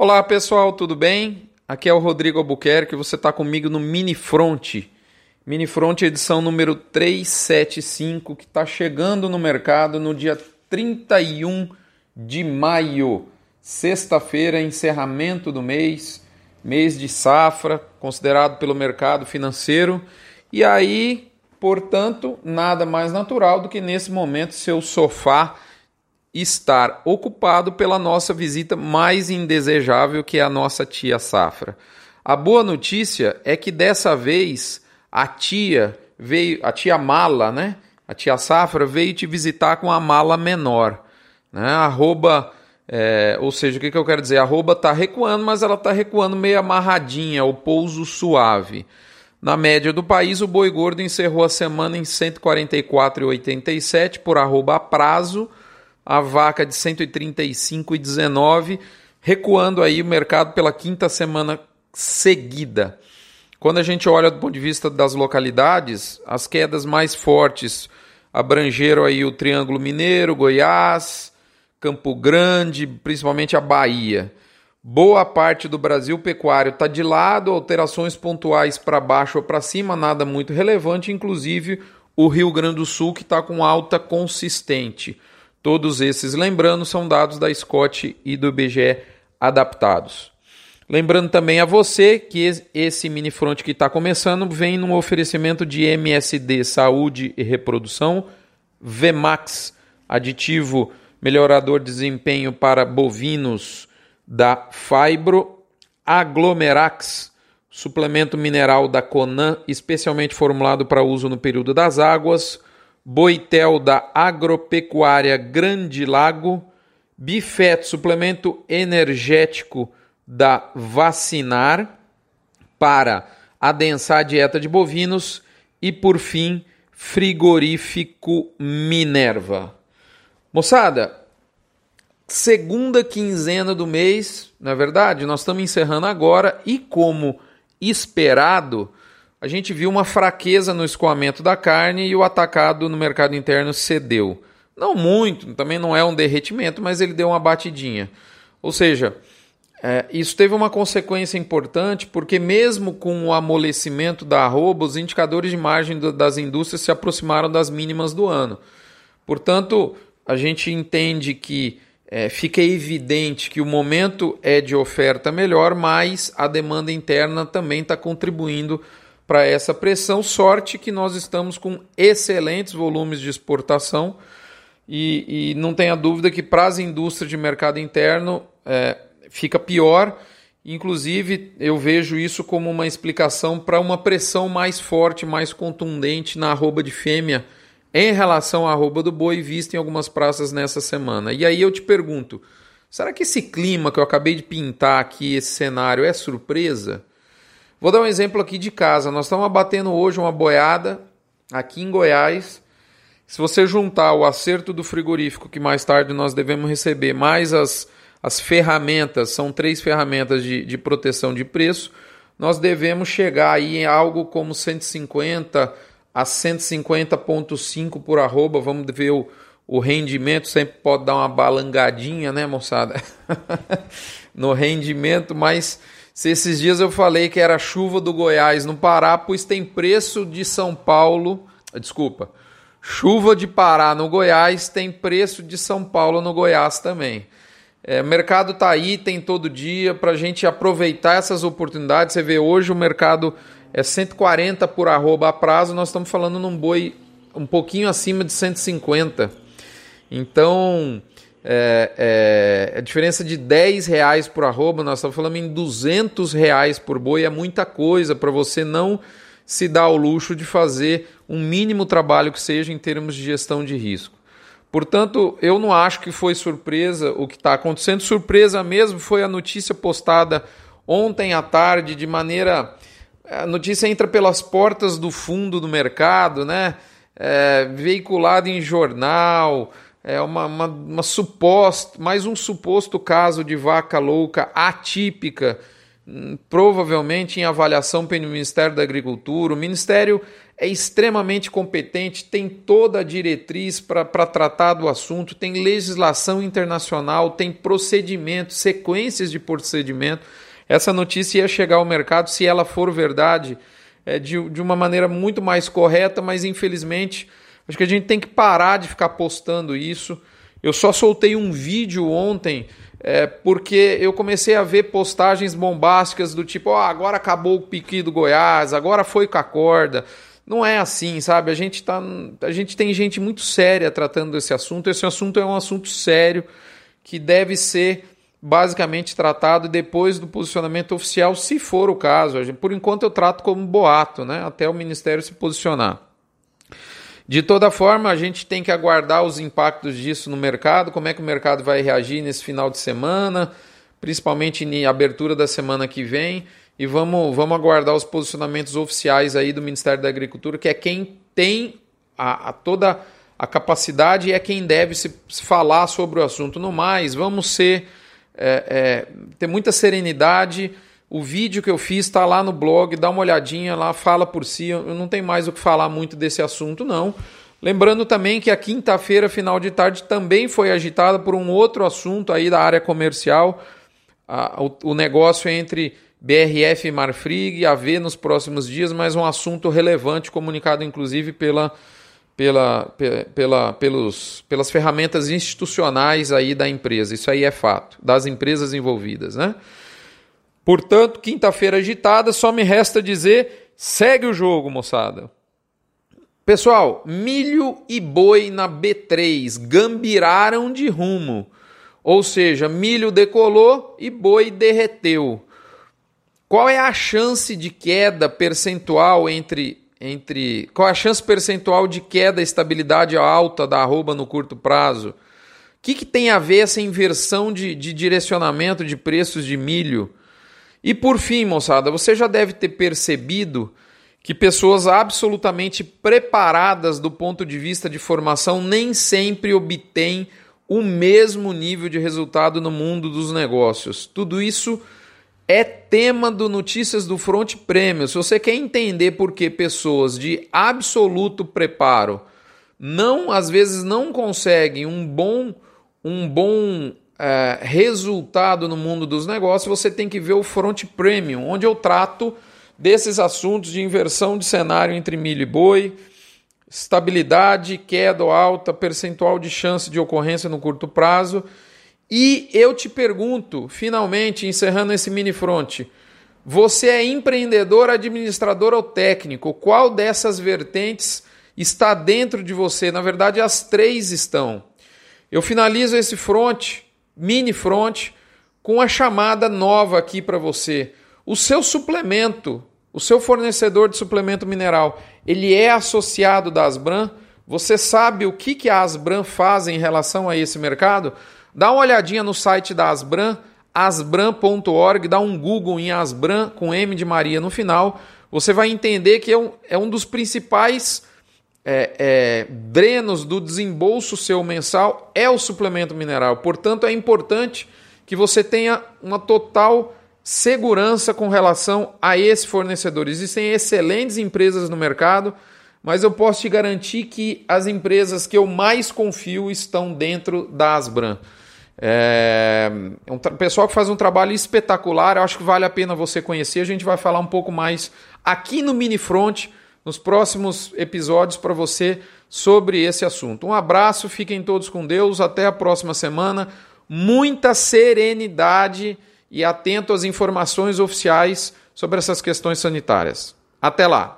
Olá pessoal, tudo bem? Aqui é o Rodrigo Albuquerque, você está comigo no Mini Front. Mini Front edição número 375, que está chegando no mercado no dia 31 de maio, sexta-feira, encerramento do mês, mês de safra, considerado pelo mercado financeiro. E aí, portanto, nada mais natural do que nesse momento seu sofá estar ocupado pela nossa visita mais indesejável, que é a nossa tia Safra. A boa notícia é que dessa vez a tia veio, a tia Mala, né? A tia Safra veio te visitar com a mala menor, né? Arroba, é, ou seja, o que, que eu quero dizer? Arroba está recuando, mas ela está recuando meio amarradinha, o pouso suave. Na média do país, o boi gordo encerrou a semana em 144,87 por arroba prazo, a vaca de 135,19, recuando aí o mercado pela quinta semana seguida. Quando a gente olha do ponto de vista das localidades, as quedas mais fortes abrangeram aí o Triângulo Mineiro, Goiás, Campo Grande, principalmente a Bahia. Boa parte do Brasil pecuário está de lado, alterações pontuais para baixo ou para cima, nada muito relevante, inclusive o Rio Grande do Sul que está com alta consistente. Todos esses, lembrando, são dados da Scott e do IBGE adaptados. Lembrando também a você que esse mini front que está começando vem num oferecimento de MSD Saúde e Reprodução, VMAX, aditivo melhorador de desempenho para bovinos da Fibro, Aglomerax, suplemento mineral da Conan, especialmente formulado para uso no período das águas, Boitel da Agropecuária Grande Lago, Bifet, suplemento energético da Vacinar para adensar a dieta de bovinos e, por fim, frigorífico Minerva. Moçada, segunda quinzena do mês, na é verdade, nós estamos encerrando agora e, como esperado, a gente viu uma fraqueza no escoamento da carne e o atacado no mercado interno cedeu. Não muito, também não é um derretimento, mas ele deu uma batidinha. Ou seja, é, isso teve uma consequência importante porque, mesmo com o amolecimento da arroba, os indicadores de margem das indústrias se aproximaram das mínimas do ano. Portanto, a gente entende que é, fica evidente que o momento é de oferta melhor, mas a demanda interna também está contribuindo para essa pressão. Sorte que nós estamos com excelentes volumes de exportação e, e não tenha dúvida que para as indústrias de mercado interno é, fica pior. Inclusive, eu vejo isso como uma explicação para uma pressão mais forte, mais contundente na arroba de fêmea em relação à arroba do boi vista em algumas praças nessa semana. E aí eu te pergunto, será que esse clima que eu acabei de pintar aqui, esse cenário, é surpresa? Vou dar um exemplo aqui de casa. Nós estamos abatendo hoje uma boiada aqui em Goiás. Se você juntar o acerto do frigorífico que mais tarde nós devemos receber, mais as, as ferramentas, são três ferramentas de, de proteção de preço, nós devemos chegar aí em algo como 150 a 150,5 por arroba. Vamos ver o, o rendimento, sempre pode dar uma balangadinha, né, moçada? no rendimento, mas se esses dias eu falei que era chuva do Goiás no Pará, pois tem preço de São Paulo, desculpa, chuva de Pará no Goiás tem preço de São Paulo no Goiás também. É, o mercado está aí, tem todo dia, para a gente aproveitar essas oportunidades. Você vê hoje o mercado é 140 por arroba a prazo, nós estamos falando num boi um pouquinho acima de 150. Então, é, é, a diferença de 10 reais por arroba, nós estamos falando em 200 reais por boi, é muita coisa para você não se dar o luxo de fazer um mínimo trabalho que seja em termos de gestão de risco. Portanto, eu não acho que foi surpresa o que está acontecendo. Surpresa mesmo foi a notícia postada ontem à tarde, de maneira. A notícia entra pelas portas do fundo do mercado, né? É, veiculada em jornal é uma, uma, uma suposta, mais um suposto caso de vaca louca atípica, hum, provavelmente em avaliação pelo Ministério da Agricultura. O Ministério é extremamente competente, tem toda a diretriz para tratar do assunto, tem legislação internacional, tem procedimentos, sequências de procedimento. Essa notícia ia chegar ao mercado, se ela for verdade, é, de, de uma maneira muito mais correta, mas infelizmente acho que a gente tem que parar de ficar postando isso. Eu só soltei um vídeo ontem é, porque eu comecei a ver postagens bombásticas do tipo, oh, agora acabou o piqui do Goiás, agora foi com a corda. Não é assim, sabe? A gente, tá, a gente tem gente muito séria tratando desse assunto. Esse assunto é um assunto sério que deve ser basicamente tratado depois do posicionamento oficial, se for o caso. Por enquanto eu trato como boato, né? até o Ministério se posicionar. De toda forma, a gente tem que aguardar os impactos disso no mercado, como é que o mercado vai reagir nesse final de semana, principalmente na abertura da semana que vem e vamos, vamos aguardar os posicionamentos oficiais aí do Ministério da Agricultura, que é quem tem a, a toda a capacidade e é quem deve se, falar sobre o assunto. No mais, vamos ser é, é, ter muita serenidade. O vídeo que eu fiz está lá no blog, dá uma olhadinha lá, fala por si. Eu não tenho mais o que falar muito desse assunto, não. Lembrando também que a quinta-feira, final de tarde, também foi agitada por um outro assunto aí da área comercial, o, o negócio entre BRF e Marfrig, a ver nos próximos dias, mas um assunto relevante, comunicado inclusive pela, pela, pela, pelos, pelas ferramentas institucionais aí da empresa. Isso aí é fato, das empresas envolvidas. Né? Portanto, quinta-feira agitada, só me resta dizer: segue o jogo, moçada. Pessoal, milho e boi na B3 gambiraram de rumo. Ou seja, milho decolou e boi derreteu. Qual é a chance de queda percentual entre entre qual é a chance percentual de queda estabilidade alta da arroba no curto prazo? O que, que tem a ver essa inversão de, de direcionamento de preços de milho? E por fim, moçada, você já deve ter percebido que pessoas absolutamente preparadas do ponto de vista de formação nem sempre obtêm o mesmo nível de resultado no mundo dos negócios. Tudo isso é tema do Notícias do Front Prêmio. Se você quer entender por que pessoas de absoluto preparo não, às vezes, não conseguem um bom, um bom é, resultado no mundo dos negócios, você tem que ver o Front Premium, onde eu trato desses assuntos de inversão de cenário entre milho e boi, estabilidade, queda ou alta, percentual de chance de ocorrência no curto prazo e eu te pergunto, finalmente, encerrando esse mini front, você é empreendedor, administrador ou técnico? Qual dessas vertentes está dentro de você? Na verdade, as três estão. Eu finalizo esse front, mini front, com a chamada nova aqui para você. O seu suplemento, o seu fornecedor de suplemento mineral, ele é associado da Asbran? Você sabe o que, que a Asbran faz em relação a esse mercado? Dá uma olhadinha no site da Asbran, asbran.org, dá um Google em Asbran com M de Maria no final. Você vai entender que é um, é um dos principais é, é, drenos do desembolso seu mensal é o suplemento mineral. Portanto, é importante que você tenha uma total segurança com relação a esse fornecedor. Existem excelentes empresas no mercado, mas eu posso te garantir que as empresas que eu mais confio estão dentro da Asbran. É, é um pessoal que faz um trabalho espetacular, eu acho que vale a pena você conhecer. A gente vai falar um pouco mais aqui no Mini Front, nos próximos episódios para você sobre esse assunto. Um abraço, fiquem todos com Deus, até a próxima semana. Muita serenidade e atento às informações oficiais sobre essas questões sanitárias. Até lá!